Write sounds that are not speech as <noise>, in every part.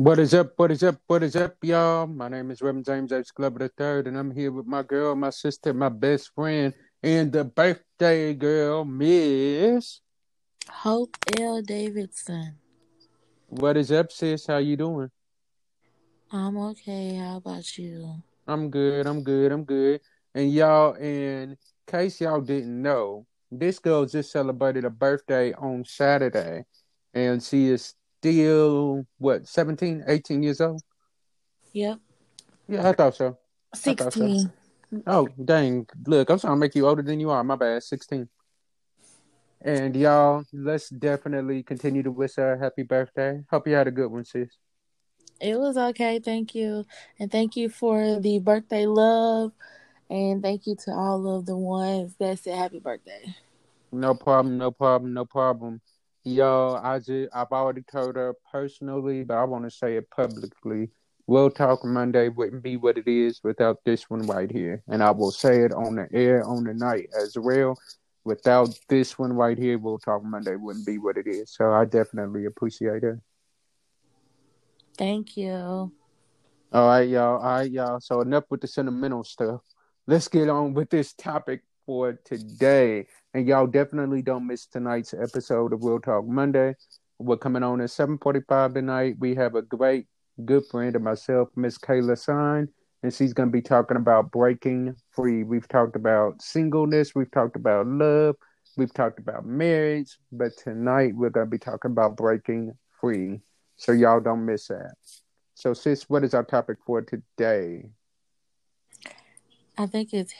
What is up? What is up? What is up, y'all? My name is Reverend James H. Glover III, and I'm here with my girl, my sister, my best friend, and the birthday girl, Miss Hope L. Davidson. What is up, sis? How you doing? I'm okay. How about you? I'm good. I'm good. I'm good. And y'all, in case y'all didn't know, this girl just celebrated a birthday on Saturday, and she is still what 17 18 years old Yep. yeah i thought so I thought so. 16. oh dang look i'm trying to make you older than you are my bad 16 and y'all let's definitely continue to wish her a happy birthday hope you had a good one sis It was okay. Thank you. And thank you for the birthday love. And thank you to all of the ones that said happy birthday. no problem no problem no problem y'all i just i've already told her personally but i want to say it publicly Real Talk Monday wouldn't be what it is without this one right here. And I will say it on the air on the night as well. Without this one right here, Real Talk Monday wouldn't be what it is. So I definitely appreciate it. Thank you. All right, y'all. All right, y'all. So enough with the sentimental stuff. Let's get on with this topic for today. And y'all definitely don't miss tonight's episode of Real Talk Monday. We're coming on at 745 tonight. We have a great good friend of myself, Miss Kayla Sign, and she's going to be talking about breaking free. We've talked about singleness, we've talked about love, we've talked about marriage, but tonight we're going to be talking about breaking free. So y'all don't miss that. So, sis, what is our topic for today? I think it's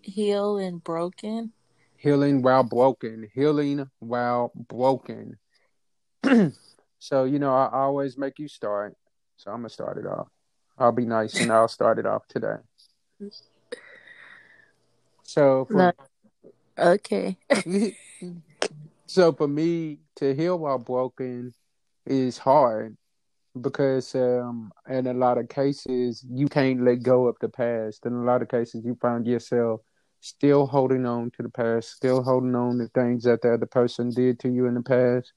heal and broken. Healing while broken. Healing while broken. <clears throat> so, you know, I always make you start. So I'm gonna start it off. I'll be nice and I'll start it off today. So for, No. Okay. <laughs> so for me to heal while broken is hard because um in a lot of cases you can't let go of the past. In a lot of cases you find yourself still holding on to the past, still holding on to things that the other person did to you in the past.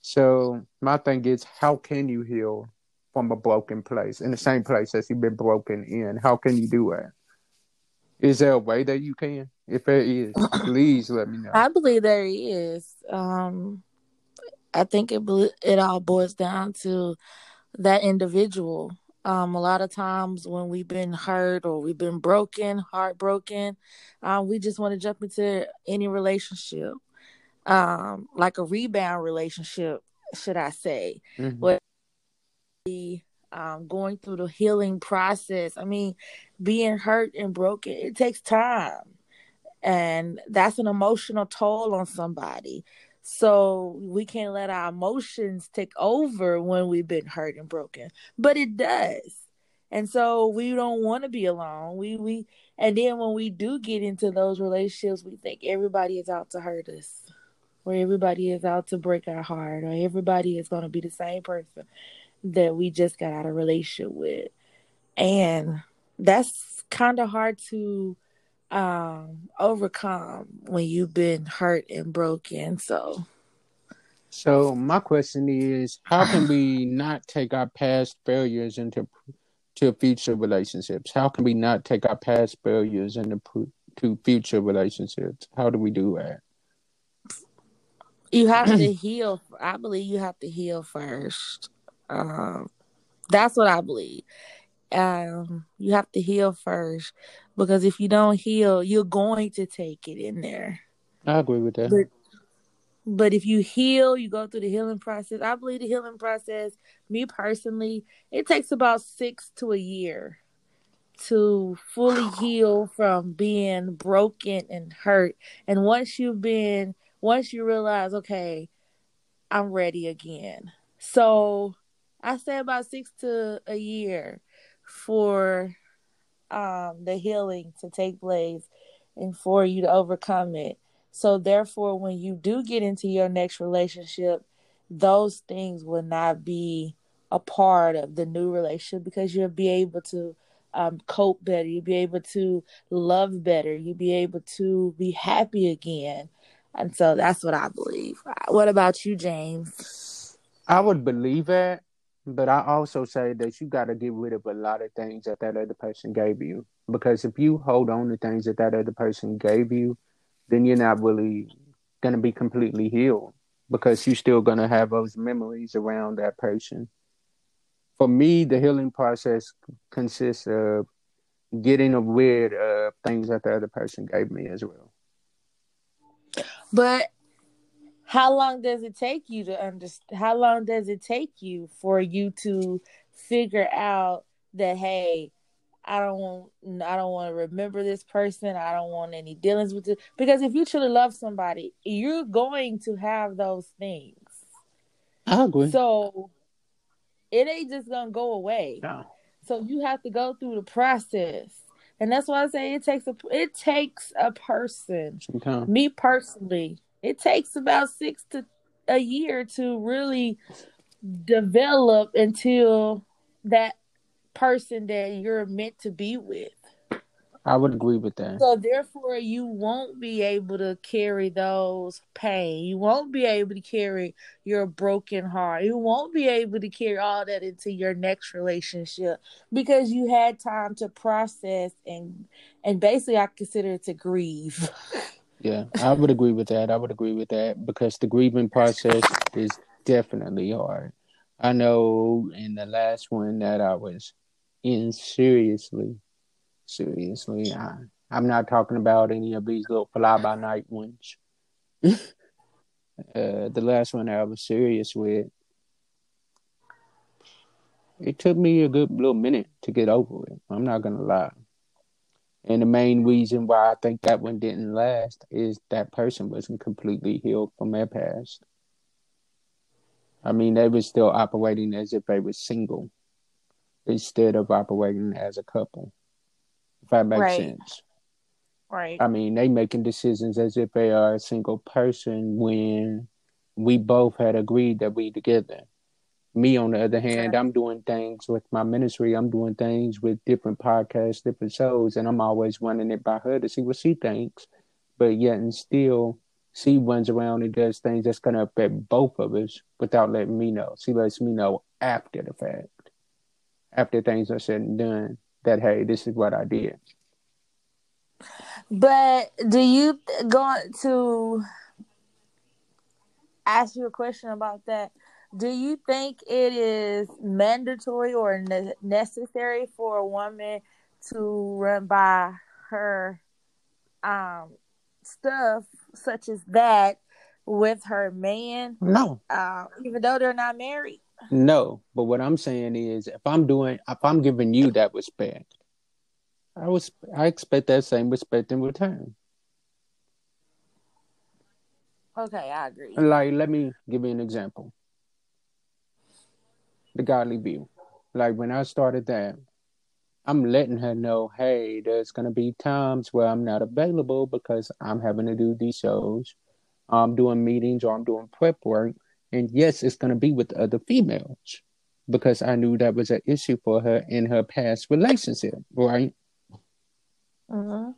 So my thing is how can you heal from a broken place in the same place as you've been broken in? How can you do that? Is there a way that you can? If there is, <clears throat> please let me know. I believe there is. Um, I think it it all boils down to that individual. Um, a lot of times when we've been hurt or we've been broken, heartbroken, um, we just want to jump into any relationship, um, like a rebound relationship, should I say? Mhm. What um, going through the healing process. I mean, being hurt and broken, it takes time. And that's an emotional toll on somebody. So we can't let our emotions take over when we've been hurt and broken. But it does. And so we don't want to be alone. We we and then when we do get into those relationships, we think everybody is out to hurt us. Or everybody is out to break our heart, or everybody is gonna be the same person that we just got out of relationship with. And that's kind of hard to um overcome when you've been hurt and broken. So So my question is, how can we not take our past failures into to future relationships? How can we not take our past failures into to future relationships? How do we do that? you have to heal. I believe you have to heal first. Um that's what I believe. Um you have to heal first because if you don't heal, you're going to take it in there. I agree with that. But but if you heal, you go through the healing process. I believe the healing process, me personally, it takes about six to a year to fully <sighs> heal from being broken and hurt. And once you've been, once you realize, okay, I'm ready again. So I say about six to a year for um, the healing to take place and for you to overcome it. So therefore, when you do get into your next relationship, those things will not be a part of the new relationship because you'll be able to um, cope better. You'll be able to love better. You'll be able to be happy again. And so that's what I believe. What about you, James? I would believe that, but I also say that you got to get rid of a lot of things that that other person gave you. Because if you hold on to things that that other person gave you, then you're not really going to be completely healed because you're still going to have those memories around that person. For me, the healing process consists of getting rid of things that the other person gave me as well. But how long does it take you to understand? How long does it take you for you to figure out that hey, I don't want I don't want to remember this person. I don't want any dealings with it because if you truly love somebody, you're going to have those things. I agree. So it ain't just gonna go away. No. So you have to go through the process. And that's why I say it takes a it takes a person. Sometimes. Me personally, it takes about six to a year to really develop until that person that you're meant to be with. I would agree with that. So therefore you won't be able to carry those pain. You won't be able to carry your broken heart. You won't be able to carry all that into your next relationship because you had time to process and and basically I consider it to grieve. <laughs> Yeah, I would agree with that. I would agree with that because the grieving process is definitely hard. I know in the last one that I was in seriously, seriously, I, I'm not talking about any of these little fly by night ones. <laughs> uh, the last one I was serious with, it took me a good little minute to get over it. I'm not gonna lie. And the main reason why I think that one didn't last is that person wasn't completely healed from their past. I mean, they were still operating as if they were single instead of operating as a couple. If that makes Right. sense. Right. I mean, they making decisions as if they are a single person when we both had agreed that we together. Me, on the other hand, I'm doing things with my ministry. I'm doing things with different podcasts, different shows, and I'm always running it by her to see what she thinks. But yet, and still, she runs around and does things that's going to affect both of us without letting me know. She lets me know after the fact, after things are said and done, that hey, this is what I did. But do you go to ask you a question about that? Do you think it is mandatory or ne- necessary for a woman to run by her um stuff such as that with her man, No, uh, even though they're not married? No, but what I'm saying is, if I'm doing, if I'm giving you that respect, I was, I expect that same respect in return. Okay, I agree. Like, let me give you an example. The godly view. Like when I started that, I'm letting her know, hey, there's gonna be times where I'm not available because I'm having to do these shows, I'm doing meetings or I'm doing prep work, and yes, it's gonna be with other females because I knew that was an issue for her in her past relationship, right? hmm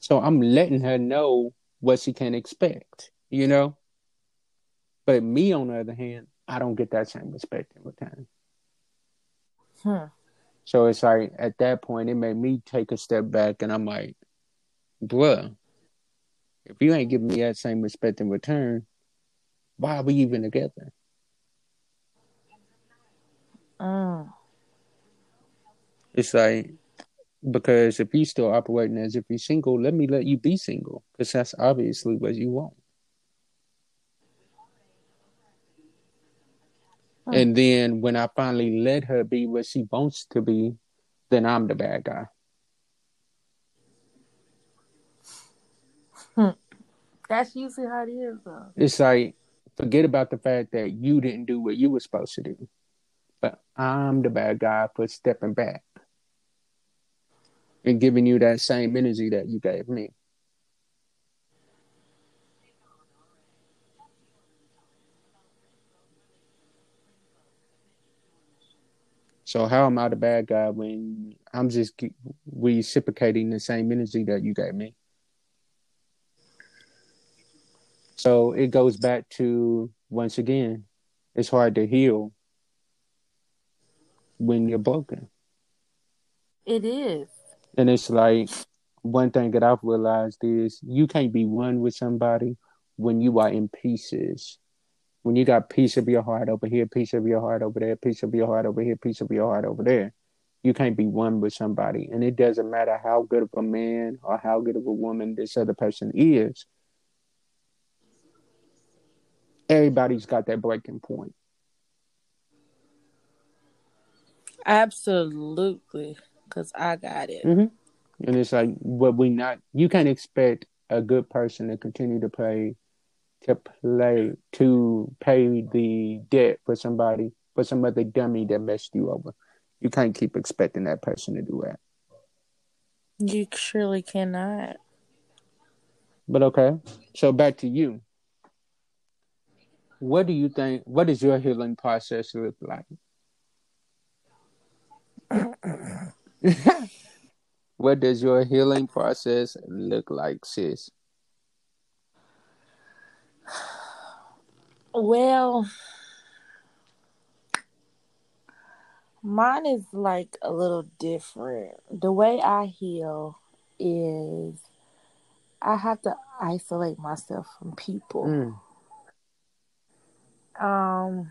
So I'm letting her know what she can expect, you know? But me, on the other hand, I don't get that same respect in return. Hmm. So it's like at that point, it made me take a step back and I'm like, bruh, if you ain't giving me that same respect in return, why are we even together? Mm. It's like, because if you still operating as if you're single, let me let you be single because that's obviously what you want. Hmm. And then when I finally let her be what she wants to be, then I'm the bad guy. That's usually how it is, though. It's like, forget about the fact that you didn't do what you were supposed to do, but I'm the bad guy for stepping back and giving you that same energy that you gave me. So how am I the bad guy when I'm just reciprocating the same energy that you gave me? So it goes back to once again, it's hard to heal when you're broken. It is. And it's like one thing that I've realized is you can't be one with somebody when you are in pieces. When you got piece of your heart over here, piece of your heart over there, piece of your heart over here, piece of your heart over there. You can't be one with somebody. And it doesn't matter how good of a man or how good of a woman this other person is. Everybody's got that breaking point. Absolutely. Because I got it. Mm-hmm. And it's like, what we not, you can't expect a good person to continue to play, to play, to pay the debt for somebody, for some other dummy that messed you over. You can't keep expecting that person to do that. You surely cannot. But okay. So back to you. What do you think? What does your healing process look like? <laughs> <laughs> what does your healing process look like, sis? Well, mine is like a little different. The way I heal is I have to isolate myself from people. Mm. Um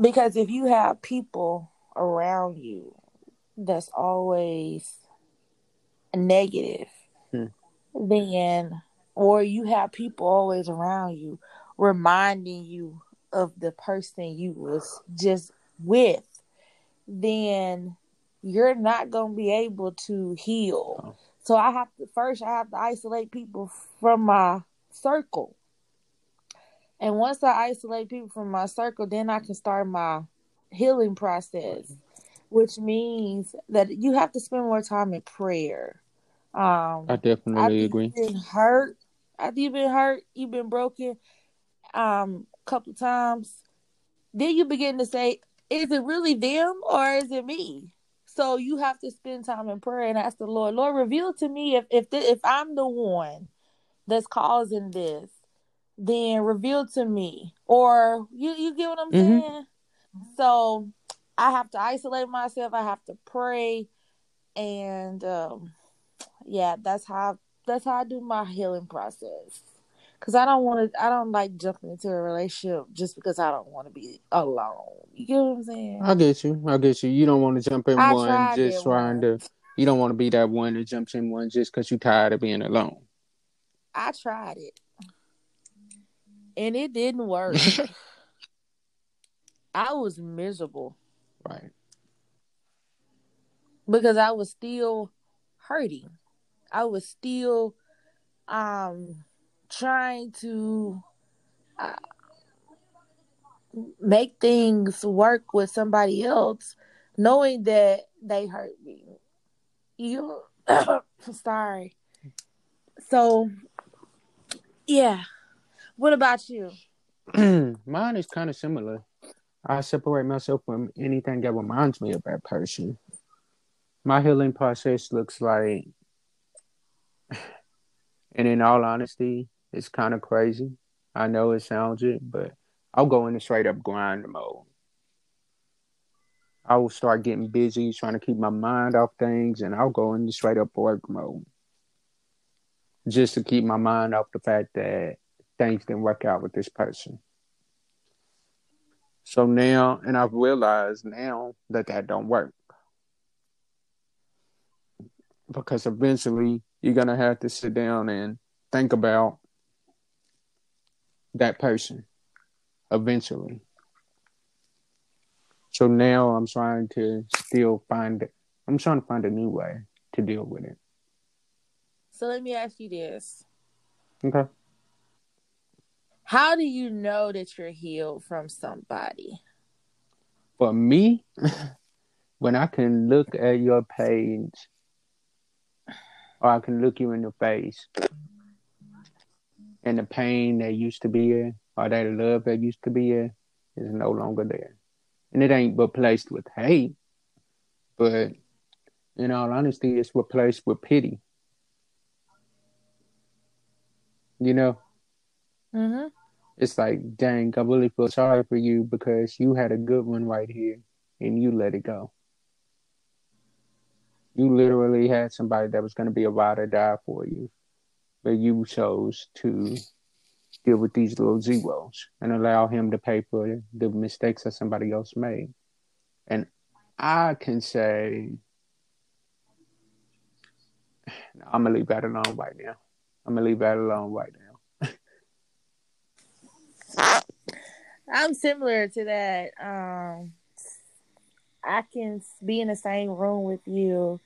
because if you have people around you that's always negative, hmm. then, or you have people always around you reminding you of the person you was just with, then you're not going to be able to heal. Oh. So I have to first I have to isolate people from my circle. And once I isolate people from my circle, then I can start my healing process, which means that you have to spend more time in prayer. Um, I definitely agree. Hurt. After you've been hurt, you've been broken um, a couple times. Then you begin to say, is it really them or is it me? So you have to spend time in prayer and ask the Lord, Lord, reveal to me if if the, if I'm the one that's causing this then reveal to me. Or you you get what I'm mm-hmm. saying? So I have to isolate myself. I have to pray, and um, yeah, that's how that's how I do my healing process. Cause I don't want to. I don't like jumping into a relationship just because I don't want to be alone. You get what I'm saying? I get you. I get you. You don't want to jump in I one just trying one. to. You don't want to be that one that jumps in one just because you're tired of being alone. I tried it and it didn't work. <laughs> I was miserable. Right. Because I was still hurting. I was still um trying to uh, make things work with somebody else knowing that they hurt me. You <coughs> sorry. So yeah, what about you? <clears throat> Mine is kind of similar. I separate myself from anything that reminds me of that person. My healing process looks like, and in all honesty, it's kind of crazy. I know it sounds it, but I'll go into straight up grind mode. I will start getting busy, trying to keep my mind off things, and I'll go into straight up work mode. Just to keep my mind off the fact that things didn't work out with this person. So now, and I've realized now that that don't work. Because eventually you're going to have to sit down and think about that person eventually. So now I'm trying to still find it. I'm trying to find a new way to deal with it. So let me ask you this. Okay. How do you know that you're healed from somebody? For me, <laughs> when I can look at your page or I can look you in the face and the pain that used to be there or that love that used to be there is no longer there. And it ain't replaced with hate, but in all honesty, it's replaced with pity. You know? Mm-hmm. it's like, dang, I really feel sorry for you because you had a good one right here and you let it go. You literally had somebody that was going to be a ride or die for you, but you chose to deal with these little zeros and allow him to pay for the mistakes that somebody else made. And I can say, I'm gonna leave that alone right now. I'm gonna leave that alone right now. <laughs> I'm similar to that. Um, I can be in the same room with you,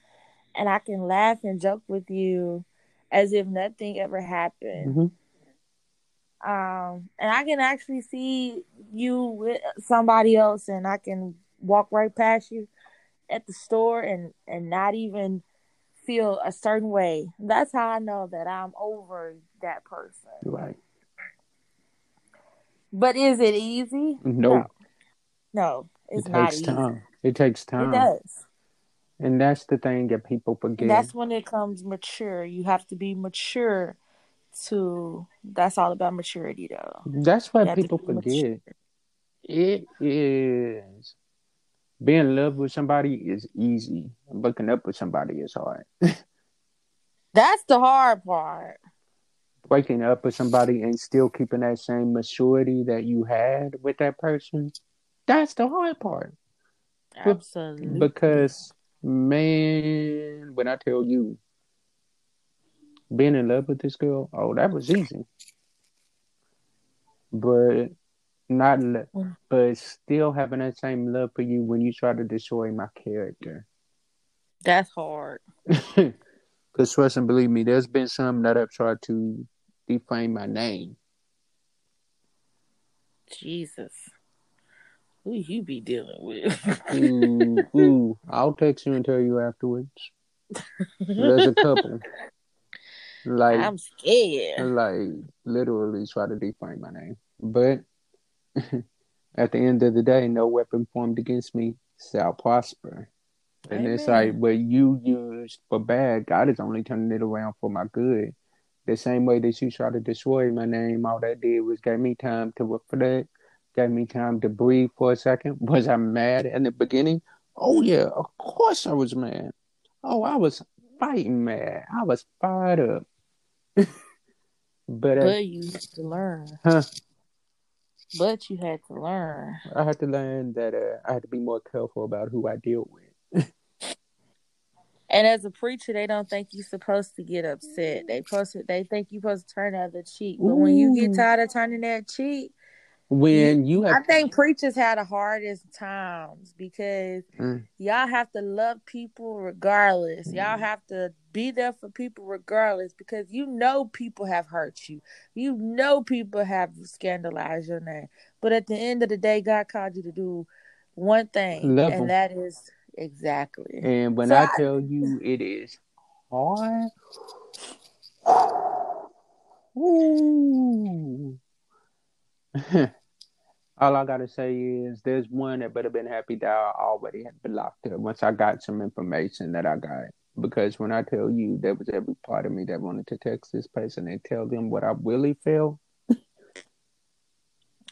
and I can laugh and joke with you as if nothing ever happened. Mm-hmm. Um, and I can actually see you with somebody else, and I can walk right past you at the store and and not even feel a certain way. That's how I know that I'm over that person. Right. But is it easy? No. No, no it's it not takes time. It takes time. It does. And that's the thing that people forget. And that's when it comes mature. You have to be mature to that's all about maturity though. That's what people forget. Mature. It is being in love with somebody is easy. Looking up with somebody is hard. <laughs> That's the hard part. Breaking up with somebody and still keeping that same maturity that you had with that person, that's the hard part. Absolutely. Because, man, when I tell you, being in love with this girl, oh, that was easy. But not lo- but still having that same love for you when you try to destroy my character. That's hard. <laughs> Because trust and believe me, there's been some that have tried to defame my name. Jesus. Who you be dealing with? Mm, <laughs> ooh, ooh, I'll text you and tell you afterwards. There's a couple. Like I'm scared. Like literally try to defame my name. But <laughs> at the end of the day, no weapon formed against me shall prosper. And Amen. it's like what you use for bad, God is only turning it around for my good. The same way that you try to destroy my name, all that did was gave me time to reflect, gave me time to breathe for a second. <laughs> Was I mad in the beginning? Oh yeah, of course I was mad. Oh, I was fighting mad. I was fired up. but, but you have to learn. Huh? But you had to learn. I had to learn that uh, I had to be more careful about who I deal with. and as a preacher, they don't think you're supposed to get upset. They supposed to, they think you're supposed to turn out the other cheek. But Ooh. when you get tired of turning that cheek, when you have I think preachers had the hardest times because mm. y'all have to love people regardless. Mm. Y'all have to be there for people regardless because you know people have hurt you. You know people have scandalized your name. But at the end of the day, God called you to do one thing, love and that is exactly. And when so I, I tell you it is hard, <laughs> <laughs> ooh. All I gotta say is there's one that better been happy that I already had blocked her once I got some information that I got. Because when I tell you there was every part of me that wanted to text this person and tell them what I really feel. <laughs>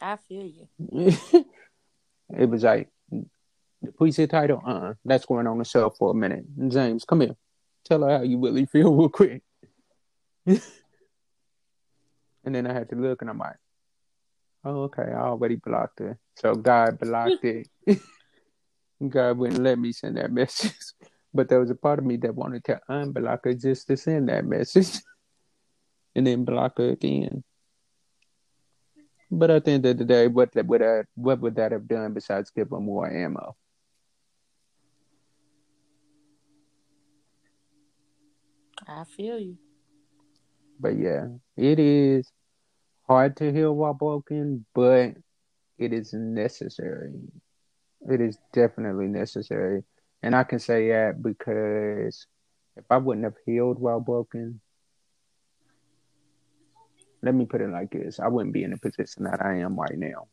I feel you. <laughs> it was like the preset title, uh uh-uh, that's going on the shelf for a minute. James, come here. Tell her how you really <laughs> feel real quick. and then I had to look and I'm like, Oh, okay. I already blocked it. So God blocked it. <laughs> God wouldn't let me send that <laughs> message. But there was a part of me that wanted to unblock her just to send that message. <laughs> and then block her again. But at the end of the day, what would uh, I, what would that have done besides give her more ammo? I feel you. But yeah, it is hard to heal while broken, but it is necessary. It is definitely necessary. And I can say that because if I wouldn't have healed while broken, let me put it like this I wouldn't be in the position that I am right now.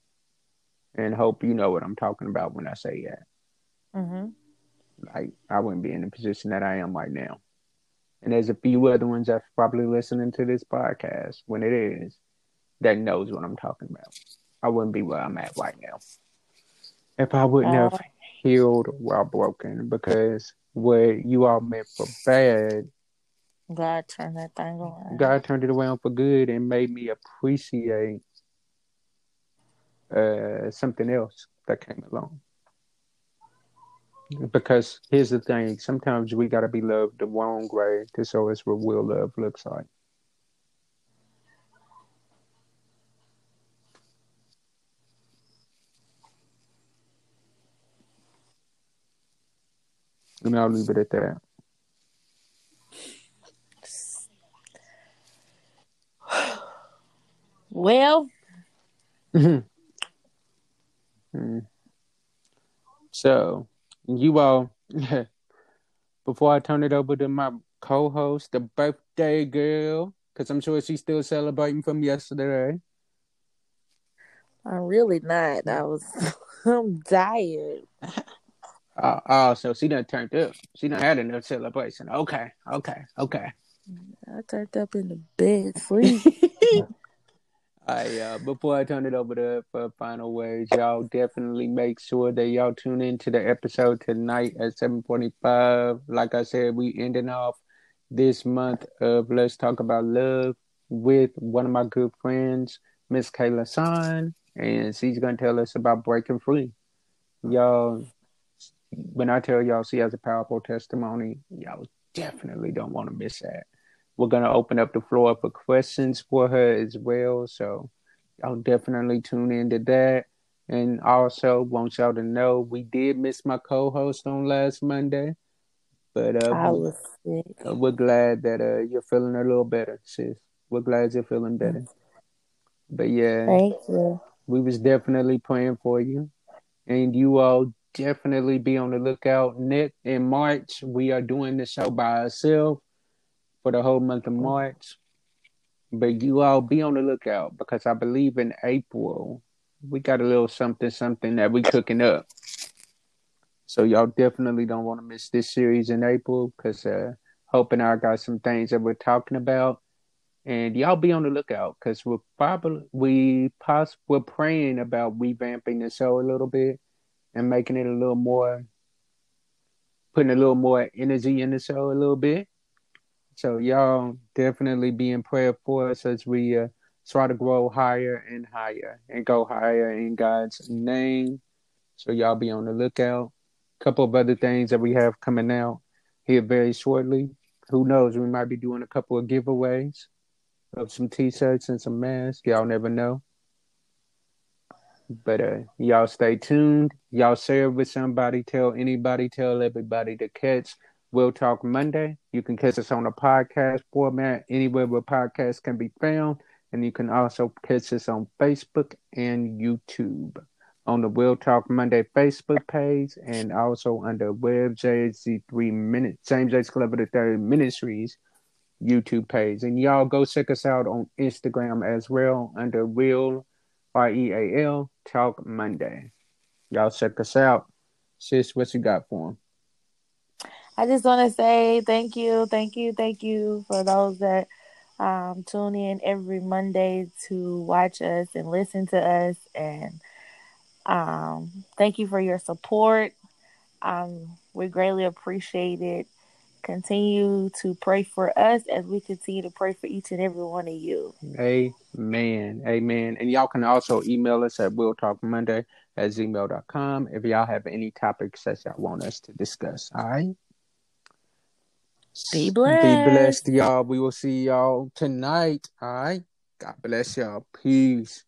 And hope you know what I'm talking about when I say that. Mm-hmm. Like, I wouldn't be in the position that I am right now. And there's a few other ones that's probably listening to this podcast when it is that knows what I'm talking about. I wouldn't be where I'm at right now if I wouldn't uh, have healed while broken because what you all meant for bad God turned that thing around. God turned it around for good and made me appreciate uh, something else that came along. Because here's the thing: sometimes we gotta be loved the wrong way to show us what real love looks like. And I'll leave it at that. Well. Mm-hmm. So, you all, <laughs> before I turn it over to my co host, the birthday girl, because I'm sure she's still celebrating from yesterday. I'm really not. I was, <laughs> I'm tired. <laughs> Uh, oh, so she done turned up. She done had enough celebration. Okay, okay, okay. I turned up in the bed, sleep. I <laughs> uh, before I turn it over to for final words, y'all definitely make sure that y'all tune into the episode tonight at 7:45. Like I said, we ending off this month of Let's Talk About Love with one of my good friends, Miss Kayla San, and she's gonna tell us about breaking free. Y'all, when I tell y'all she has a powerful testimony, y'all definitely don't want to miss that. We're gonna open up the floor for questions for her as well. So y'all definitely tune into that. And also want y'all to know we did miss my co-host on last Monday. But uh, I was sick. Uh, we're glad that uh, you're feeling a little better, sis. We're glad you're feeling better. But yeah, thank you. We was definitely praying for you, and you all definitely be on the lookout. Nick in March, we are doing the show by ourselves for the whole month of March. But you all be on the lookout because I believe in April we got a little something something that we cooking up. So y'all definitely don't want to miss this series in April because uh, hoping I got some things that we're talking about, and y'all be on the lookout because we're probably we poss we're praying about revamping the show a little bit and making it a little more, putting a little more energy in the show a little bit. So y'all definitely be in prayer for us as we uh, try to grow higher and higher and go higher in God's name. So y'all be on the lookout. A couple of other things that we have coming out here very shortly. Who knows? We might be doing a couple of giveaways of some t-shirts and some masks. Y'all never know. But uh, y'all stay tuned. Y'all share with somebody. Tell anybody. Tell everybody to catch Real Talk Monday. You can catch us on a podcast format anywhere where podcasts can be found. And you can also catch us on Facebook and YouTube on the Real Talk Monday Facebook page and also under Web JZ3 Minutes, James J. The Third Ministries YouTube page. And y'all go check us out on Instagram as well under Real R E A L Talk Monday. Y'all check us out. Sis, what you got for them? I just want to say thank you, thank you, thank you for those that um, tune in every Monday to watch us and listen to us. And um, thank you for your support. Um, we greatly appreciate it. Continue to pray for us as we continue to pray for each and every one of you. Amen. Amen. And y'all can also email us at Will Talk Monday at gmail.com if y'all have any topics that y'all want us to discuss. All right. Be blessed. Be blessed, y'all. We will see y'all tonight. All right. God bless y'all. Peace.